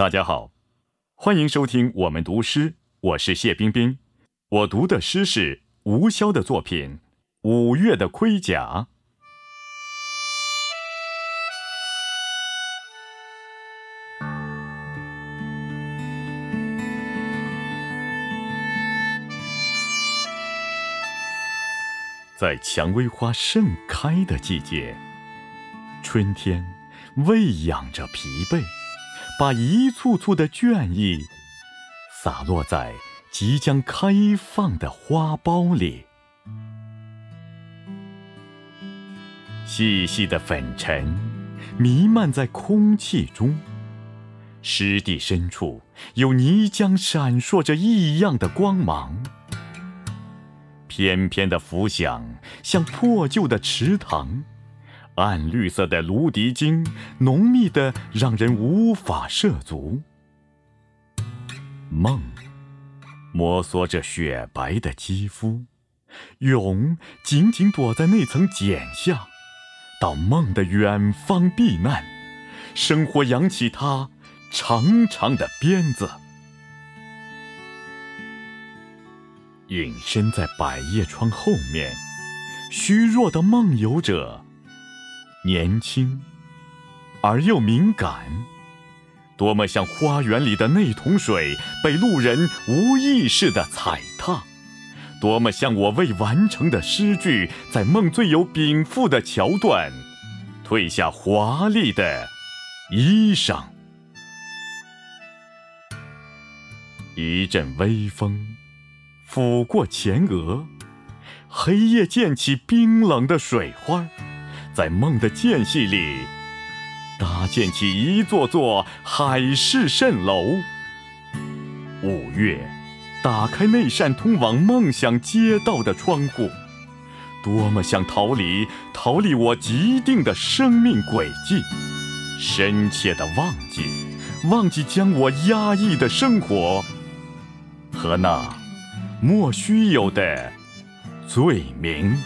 大家好，欢迎收听我们读诗，我是谢冰冰。我读的诗是吴潇的作品《五月的盔甲》。在蔷薇花盛开的季节，春天喂养着疲惫。把一簇簇的倦意洒落在即将开放的花苞里，细细的粉尘弥漫在空气中，湿地深处有泥浆闪烁着异样的光芒，翩翩的浮想像破旧的池塘。暗绿色的芦荻茎，浓密的让人无法涉足。梦，摩挲着雪白的肌肤；蛹，紧紧躲在那层茧下，到梦的远方避难。生活扬起它长长的鞭子，隐身在百叶窗后面，虚弱的梦游者。年轻，而又敏感，多么像花园里的那桶水被路人无意识地踩踏，多么像我未完成的诗句，在梦最有禀赋的桥段，褪下华丽的衣裳。一阵微风拂过前额，黑夜溅起冰冷的水花。在梦的间隙里，搭建起一座座海市蜃楼。五月，打开那扇通往梦想街道的窗户，多么想逃离，逃离我既定的生命轨迹，深切的忘记，忘记将我压抑的生活和那莫须有的罪名。